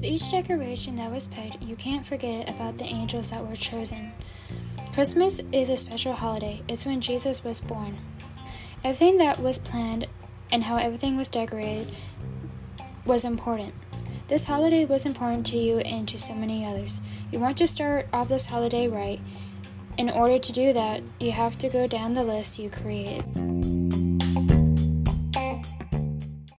With each decoration that was picked, you can't forget about the angels that were chosen. Christmas is a special holiday. It's when Jesus was born. Everything that was planned and how everything was decorated was important. This holiday was important to you and to so many others. You want to start off this holiday right. In order to do that, you have to go down the list you created.